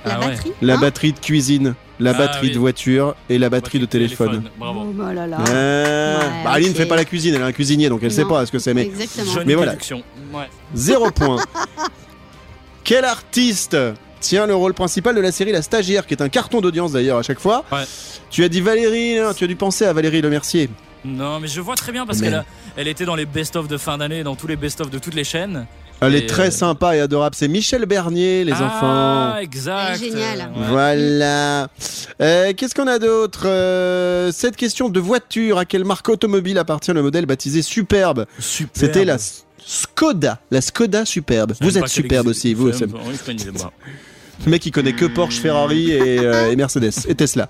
La Ah ouais. batterie. La hein batterie de cuisine, la Ah batterie oui. de voiture et la batterie de téléphone. Bravo. Oh bah là là. Ouais, bah, Aline ok. fait pas la cuisine, elle est un cuisinier donc elle sait Non. pas ce que c'est. Mais Mais voilà. Ouais. Zéro point. Quel artiste tient le rôle principal de la série La Stagiaire, qui est un carton d'audience d'ailleurs à chaque fois Ouais. Tu as dit Valérie, hein, tu as dû penser à Valérie Le Mercier. Non, mais je vois très bien parce Mais- qu'elle a- elle était dans les best-of de fin d'année, dans tous les best-of de toutes les chaînes. Elle Et, est très euh, sympa et adorable. C'est Michel Bernier, les ah, enfants. exact. Elle est géniale. Ouais. Voilà. Euh, Qu'est-ce qu'on a d'autre Euh, Cette question de voiture. À quelle marque automobile appartient le modèle baptisé Superbe? Superbe. C'était la Skoda. La Skoda Superbe. Vous êtes superbe aussi, vous. Je Le mec, il connaît que Porsche, Ferrari et, euh, et Mercedes et Tesla.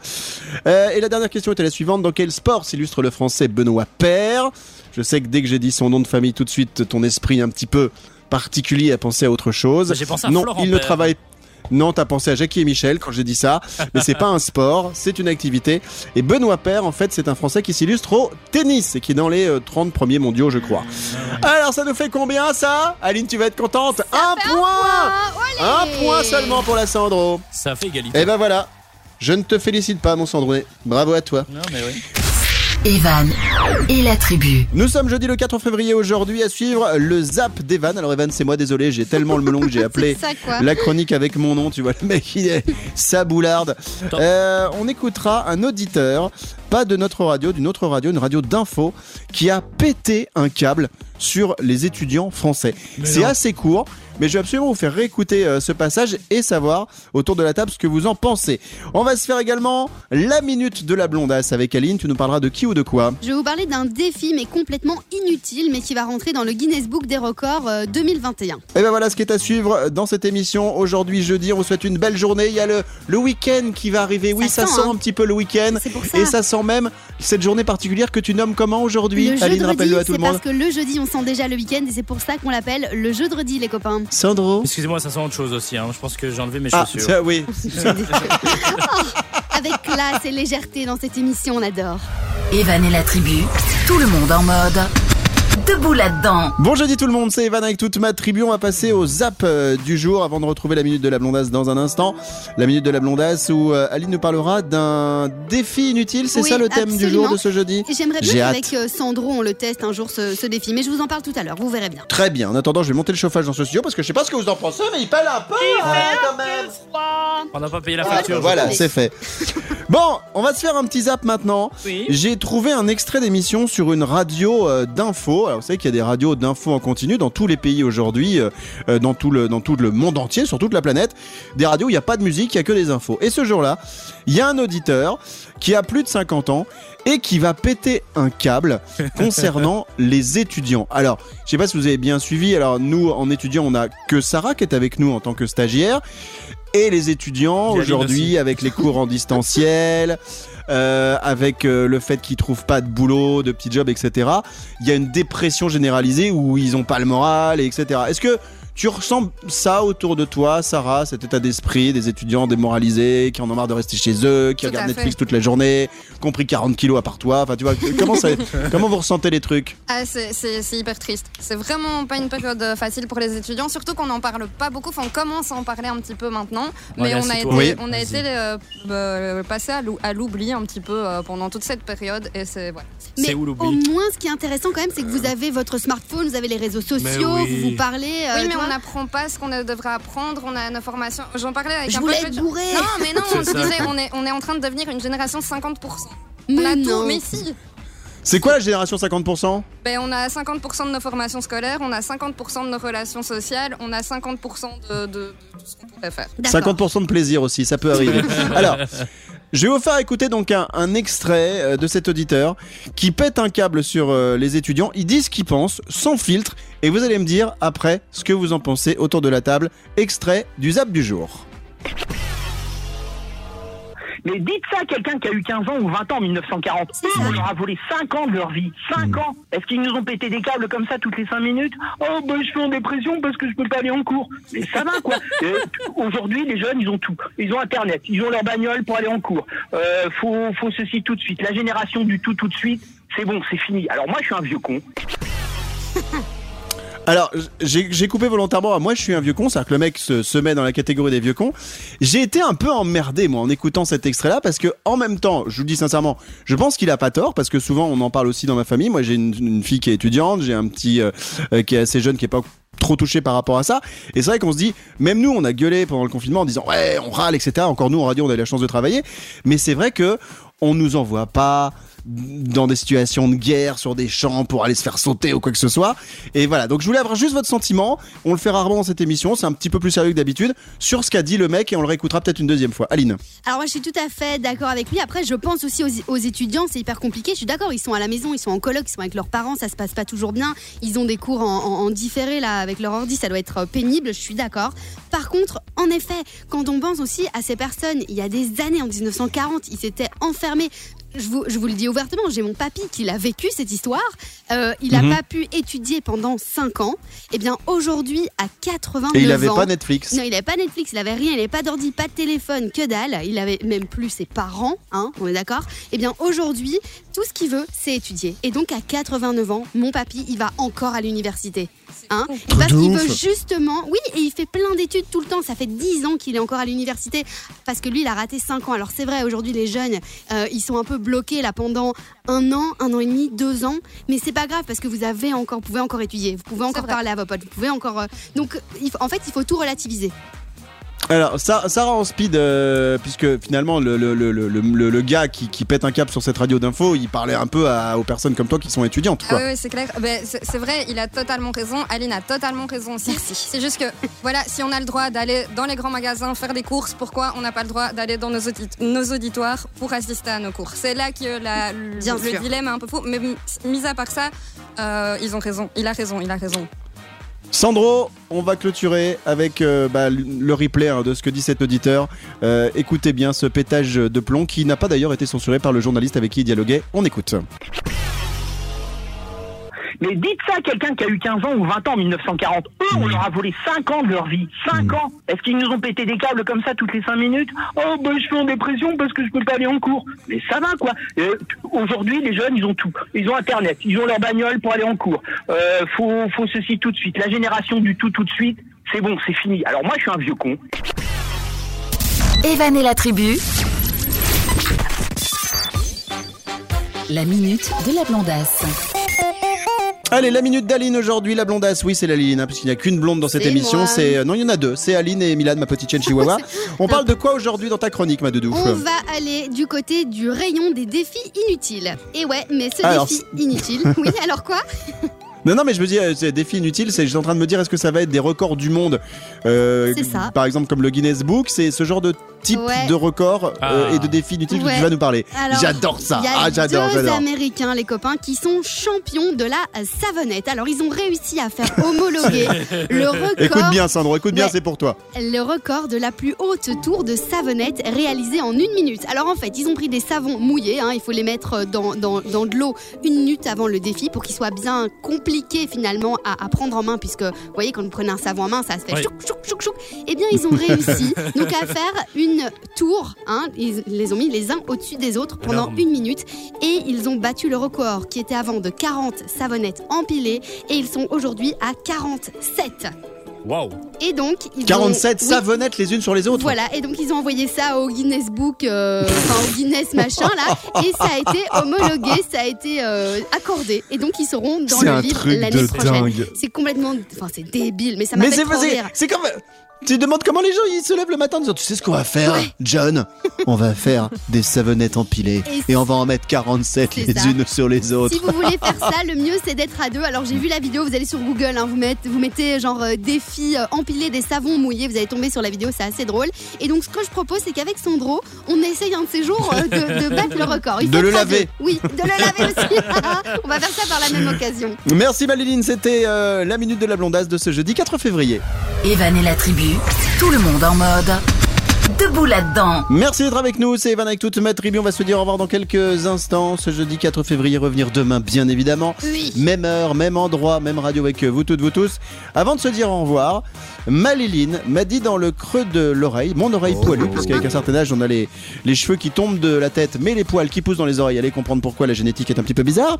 Euh, et la dernière question était la suivante. Dans quel sport s'illustre le français Benoît Père Je sais que dès que j'ai dit son nom de famille, tout de suite, ton esprit un petit peu particulier a pensé à autre chose. J'ai pensé à non, Florent il ne Père. travaille non, t'as pensé à Jackie et Michel quand j'ai dit ça, mais c'est pas un sport, c'est une activité. Et Benoît Père, en fait, c'est un Français qui s'illustre au tennis et qui est dans les euh, 30 premiers mondiaux, je crois. Alors, ça nous fait combien ça? Aline, tu vas être contente Un point Un point seulement pour la Sandro. Ça fait égalité. Et ben voilà. Je ne te félicite pas, mon Sandroné. Bravo à toi. Non, mais oui. Evan et la tribu. Nous sommes jeudi le 4 février aujourd'hui à suivre le zap d'Evan. Alors Evan, c'est moi, désolé, j'ai tellement le melon que j'ai appelé ça la chronique avec mon nom. Tu vois, le mec, il est sa boularde. Top. Euh, on écoutera un auditeur, pas de notre radio, d'une autre radio, une radio d'info, qui a pété un câble sur les étudiants français. C'est assez court. Mais je vais absolument vous faire réécouter euh, ce passage et savoir autour de la table ce que vous en pensez. On va se faire également la minute de la blondasse avec Aline. Tu nous parleras de qui ou de quoi Je vais vous parler d'un défi mais complètement inutile mais qui va rentrer dans le Guinness Book des records euh, 2021. Et ben voilà ce qui est à suivre dans cette émission. Aujourd'hui, jeudi, on vous souhaite une belle journée. Il y a le, le week-end qui va arriver. Oui, ça, Ça sent hein. un petit peu le week-end. Et ça sent même cette journée particulière que tu nommes comment aujourd'hui? Aline, rappelle-le à tout le monde. parce que le jeudi on sent déjà le week-end et c'est pour ça qu'on l'appelle le jeudi les copains. Sandro Excusez-moi, ça sent autre chose aussi. hein. Je pense que j'ai enlevé mes Ah, chaussures. ça, oui. Avec classe et légèreté dans cette émission, on adore. Evan et la tribu, tout le monde en mode. Debout là-dedans. Bon jeudi tout le monde, c'est Evan avec toute ma tribu. On va passer au zap euh, du jour avant de retrouver la minute de la blondasse dans un instant. La minute de la blondasse où euh, Aline nous parlera d'un défi inutile. C'est Oui, ça le thème du jour de ce jeudi J'aimerais bien J'ai hâte. qu'avec euh, Sandro on le teste un jour ce, ce défi, mais je vous en parle tout à l'heure, vous verrez bien. Très bien. En attendant, je vais monter le chauffage dans ce studio parce que je sais pas ce que vous en pensez, mais il pèle un peu hein, quand même. On n'a pas payé la facture. voilà, c'est fait. Bon, on va se faire un petit zap maintenant. Oui. J'ai trouvé un extrait d'émission sur une radio euh, d'info. Vous savez qu'il y a des radios d'info en continu dans tous les pays aujourd'hui, euh, euh, dans, tout le, dans tout le monde entier, sur toute la planète. Des radios où il n'y a pas de musique, il n'y a que des infos. Et ce jour-là, il y a un auditeur qui a plus de 50 ans et qui va péter un câble concernant les étudiants. Alors, je sais pas si vous avez bien suivi. Alors nous, en étudiant, on a que Sarah qui est avec nous en tant que stagiaire. Et les étudiants aujourd'hui, avec les cours en distanciel, euh, avec euh, le fait qu'ils trouvent pas de boulot, de petits jobs, etc. Il y a une dépression généralisée où ils ont pas le moral, et etc. Est-ce que Tu ressens ça autour de toi, Sarah, cet état d'esprit des étudiants démoralisés, qui en ont marre de rester chez eux, qui Tout regardent fait. Netflix toute la journée, qui ont pris 40 kilos à part toi. Enfin, tu vois, comment, ça, comment vous ressentez les trucs? Ah, c'est- hyper triste. C'est vraiment pas une période euh, facile pour les étudiants, surtout qu'on n'en parle pas beaucoup. Enfin, on commence à en parler un petit peu maintenant, mais Ouais, on a été. Oui. on a été euh, euh, passé à l'ou- à l'oubli un petit peu euh, pendant toute cette période. Et c'est voilà. Mais où au moins, ce qui est intéressant quand même, c'est que vous avez votre smartphone, vous avez les réseaux sociaux, oui. vous vous parlez. euh, oui, mais vois. On n'apprend pas ce qu'on devrait apprendre. On a nos formations. J'en parlais avec Je un voulais pote. être je- bourré. Non, mais non, on se disait, on est, on est en train de devenir une génération 50%. On Mais a non. tout, mais si. C'est quoi la génération 50% Ben, on a 50% de nos formations scolaires, on a 50% de nos relations sociales, on a 50% de, de- de tout ce qu'on pourrait faire. D'accord. 50% de plaisir aussi, ça peut arriver. Alors, je vais vous faire écouter donc un, extrait euh, de cet auditeur qui pète un câble sur euh, les étudiants. Ils disent ce qu'ils pensent, sans filtre, et vous allez me dire après ce que vous en pensez autour de la table. Extrait du Zap du jour. Mais dites ça à quelqu'un qui a eu 15 ans ou 20 ans en 1940. Eux, on leur a volé 5 ans de leur vie. 5 ans Est-ce qu'ils nous ont pété des câbles comme ça toutes les 5 minutes? Oh, ben je suis en dépression parce que je peux pas aller en cours. Mais ça va, quoi. Euh, Aujourd'hui, les jeunes, ils ont tout. Ils ont Internet, ils ont leur bagnole pour aller en cours. Euh, faut, faut ceci tout de suite. La génération du tout tout de suite, c'est bon, c'est fini. Alors moi, je suis un vieux con. Alors, j'ai coupé volontairement moi, je suis un vieux con, c'est-à-dire que le mec se, se met dans la catégorie des vieux cons. J'ai été un peu emmerdé, moi, en écoutant cet extrait-là, parce que, en même temps, je vous dis sincèrement, je pense qu'il a pas tort, parce que souvent, on en parle aussi dans ma famille. Moi, j'ai une, une fille qui est étudiante, j'ai un petit euh, euh, qui est assez jeune, qui est pas trop touché par rapport à ça. Et c'est vrai qu'on se dit, même nous, on a gueulé pendant le confinement en disant, ouais, on râle, etc. Encore nous, en radio, on a eu la chance de travailler. Mais c'est vrai que on nous envoie pas dans des situations de guerre sur des champs pour aller se faire sauter ou quoi que ce soit. Et voilà, donc je voulais avoir juste votre sentiment. On le fait rarement dans cette émission, c'est un petit peu plus sérieux que d'habitude, sur ce qu'a dit le mec et on le réécoutera peut-être une deuxième fois. Aline. Alors moi je suis tout à fait d'accord avec lui. Après je pense aussi aux, étudiants, c'est hyper compliqué. Je suis d'accord, ils sont à la maison, ils sont en coloc, ils sont avec leurs parents, ça se passe pas toujours bien. Ils ont des cours en, en- en différé là avec leur ordi, ça doit être euh, pénible. Je suis d'accord. Par contre, en effet, quand on pense aussi à ces personnes, il y a des années en 1940, ils s'étaient enfermés. Je vous, je vous le dis ouvertement, j'ai mon papy qui l'a vécu cette histoire. Euh, il n'a Mhm. pas pu étudier pendant 5 ans. Et bien aujourd'hui, à 89 Et il avait ans, pas Netflix. non, il avait pas Netflix, il avait rien, il avait pas d'ordi, pas de téléphone, que dalle. Il avait même plus ses parents, hein, on est d'accord? Eh bien, aujourd'hui, tout ce qu'il veut, c'est étudier. Et donc, à 89 ans, mon papy, il va encore à l'université. Hein? Parce qu'il veut justement, oui, et il fait plein d'études tout le temps. Ça fait 10 ans qu'il est encore à l'université parce que lui, il a raté 5 ans. Alors c'est vrai, aujourd'hui, les jeunes, euh, ils sont un peu bloqués là pendant un an, un an et demi, deux ans. Mais c'est pas grave parce que vous avez encore, vous pouvez encore étudier, vous pouvez encore parler à vos potes, vous pouvez encore. euh, donc, il faut- en fait, il faut tout relativiser. Alors, Sa- Sarah en speed, euh, puisque finalement, le, le, le, le, le- le gars qui, qui pète un cap sur cette radio d'info, il parlait un peu à- aux personnes comme toi qui sont étudiantes. Ah oui, oui, c'est clair. Ben, c'est vrai, il a totalement raison. Aline a totalement raison aussi. C'est juste que, voilà, si on a le droit d'aller dans les grands magasins faire des courses, pourquoi on n'a pas le droit d'aller dans nos, audi- nos auditoires pour assister à nos cours C'est là que la, le, dilemme est un peu faux. Mais mis à part ça, euh, ils ont raison. Il a raison, il a raison. Sandro, on va clôturer avec euh, bah, le replay hein, de ce que dit cet auditeur. Euh, écoutez bien ce pétage de plomb qui n'a pas d'ailleurs été censuré par le journaliste avec qui il dialoguait. On écoute. Mais dites ça à quelqu'un qui a eu 15 ans ou 20 ans en 1940. Eux, on leur a volé 5 ans de leur vie. 5 ans Est-ce qu'ils nous ont pété des câbles comme ça toutes les 5 minutes? Oh, ben je suis en dépression parce que je peux pas aller en cours. Mais ça va, quoi. Euh, Aujourd'hui, les jeunes, ils ont tout. Ils ont Internet, ils ont leur bagnole pour aller en cours. Euh, faut, faut ceci tout de suite. La génération du tout tout de suite, c'est bon, c'est fini. Alors moi, je suis un vieux con. Evan et la tribu. La minute de la blondasse. Allez, la minute d'Aline aujourd'hui, la blondasse. Oui, c'est l'Aline, hein, puisqu'il n'y a qu'une blonde dans cette émission. C'est euh, Non, il y en a deux. C'est Aline et Milan, ma petite chienne chihuahua. On parle de quoi aujourd'hui dans ta chronique, ma doudou? On va aller du côté du rayon des défis inutiles. Et ouais, mais ce Alors, défi inutile. Oui, alors quoi? Non, non, mais je me dis, euh, c'est défi inutile. C'est, j'étais en train de me dire, est-ce que ça va être des records du monde euh, C'est ça. Par exemple, comme le Guinness Book. C'est ce genre de type Ouais. de record euh, Ah. et de défi inutile que Ouais. tu vas nous parler. Alors, J'adore ça. Il y a Ah, j'adore, deux j'adore. Américains, les copains, qui sont champions de la euh, savonnette. Alors, ils ont réussi à faire homologuer le record, Écoute bien, Sandro, écoute bien, Ouais. c'est pour toi. le record de la plus haute tour de savonnette réalisée en une minute. Alors, en fait, ils ont pris des savons mouillés. hein, il faut les mettre dans, dans, dans de l'eau une minute avant le défi pour qu'ils soient bien finalement à, à prendre en main. Puisque, vous voyez, quand vous prenez un savon en main, ça se fait Oui. chouc, chouc, chouc, chouc. Eh bien, ils ont réussi donc à faire une tour. hein, ils les ont mis les uns au-dessus des autres pendant Énorme. une minute et ils ont battu le record qui était avant de 40 savonnettes empilées et ils sont aujourd'hui à 47. Waouh. Et donc ils 47 ont... oui, savonnettes les unes sur les autres. voilà, et donc ils ont envoyé ça au Guinness Book, euh, enfin au Guinness machin là, et ça a été homologué, ça a été euh, accordé, et donc ils seront dans C'est le un livre truc l'année de prochaine. dingue. C'est complètement, enfin c'est débile, mais ça m'a fait c'est trop c'est- rire. c'est comme. Tu demandes comment les gens ils se lèvent le matin en disant Tu sais ce qu'on va faire, Ouais. John On va faire des savonnettes empilées Et et on va en mettre 47 C'est les ça. unes sur les autres. Si vous voulez faire ça, le mieux c'est d'être à deux. Alors j'ai vu la vidéo, vous allez sur Google, hein, vous, mettez, vous mettez genre euh, défi euh, empiler des savons mouillés, vous allez tomber sur la vidéo, c'est assez drôle. Et donc ce que je propose, c'est qu'avec Sandro, on essaye un de ces jours euh, de, de battre le record. Il De le laver. deux. Oui, de le laver aussi. on va faire ça par la même occasion. Merci Maléline, c'était euh, la minute de la blondasse de ce jeudi 4 février. Evan la tribu, tout le monde en mode. Debout là-dedans. Merci d'être avec nous, c'est Evan avec toute ma tribu. On va se dire au revoir dans quelques instants. Ce jeudi 4 février, revenir demain, bien évidemment. Oui. Même heure, même endroit, même radio avec vous toutes, vous tous. Avant de se dire au revoir, Maléline m'a dit dans le creux de l'oreille, mon oreille poilue, parce qu'avec un certain âge, on a les, les cheveux qui tombent de la tête, mais les poils qui poussent dans les oreilles. Allez comprendre pourquoi la génétique est un petit peu bizarre.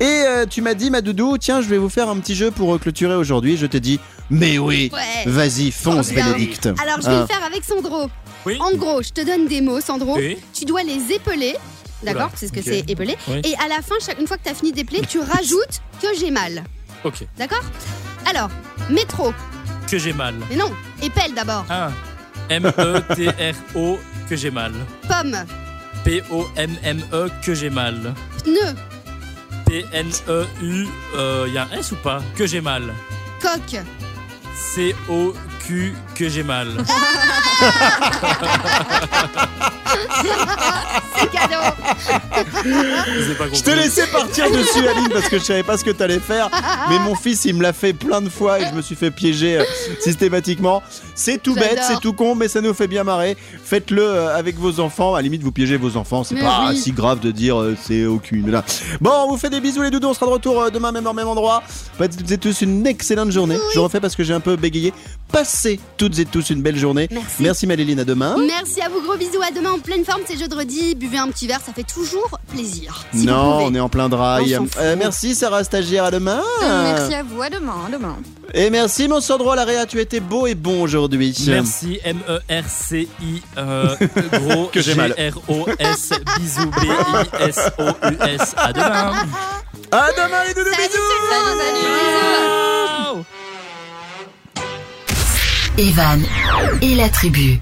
Et euh, tu m'as dit, ma doudou, tiens, je vais vous faire un petit jeu pour euh, clôturer aujourd'hui. Je t'ai dit, mais oui, Ouais. vas-y, fonce, bien. Bénédicte. Alors je vais le faire avec Sandro. Oui. En gros, je te donne des mots, Sandro. Oui. Tu dois les épeler. D'accord C'est ce que c'est épeler. Oui. Et à la fin, chaque, une fois que tu as fini d'épeler, tu rajoutes que j'ai mal. Ok. D'accord? Alors, métro. Que j'ai mal. Mais non, épelle d'abord. Ah. M-E-T-R-O. Que j'ai mal. Pomme. P-O-M-M-E. Que j'ai mal. Pneu. P-N-E-U. Il y a un S ou pas? Que j'ai mal. Coque. Que j'ai mal. C'est cadeau. Je t'ai laissé partir dessus, Aline, parce que je savais pas ce que t'allais faire. Mais mon fils, il me l'a fait plein de fois et je me suis fait piéger euh, systématiquement. C'est tout bête, J'adore. c'est tout con, mais ça nous fait bien marrer. Faites-le euh, avec vos enfants. À la limite, vous piégez vos enfants. C'est Mais pas oui. si grave de dire euh, c'est aucune. Là. Bon, on vous fait des bisous, les doudous. On sera de retour euh, demain, même heure, même endroit. Faites toutes et tous une excellente journée. Je refais parce que j'ai un peu bégayé. Passez toutes et tous une belle journée. Merci. Merci, Maléline. À demain. Merci à vous, gros bisous. À demain en pleine forme. C'est jeudi. Buvez un petit verre, ça fait toujours plaisir. Si non, on est en plein fout. Euh, merci, Sarah Stagiaire. À demain. Merci à vous, à demain, à demain. Et merci mon Sandro à la réa, tu étais beau et bon aujourd'hui. Merci M-E-R-C-I euh, gros Que j'ai mal. G-R-O-S bisous B-I-S-O-U-S à demain À demain les doudous Salut, bisous Salut, salut, bisous. Evan et la tribu.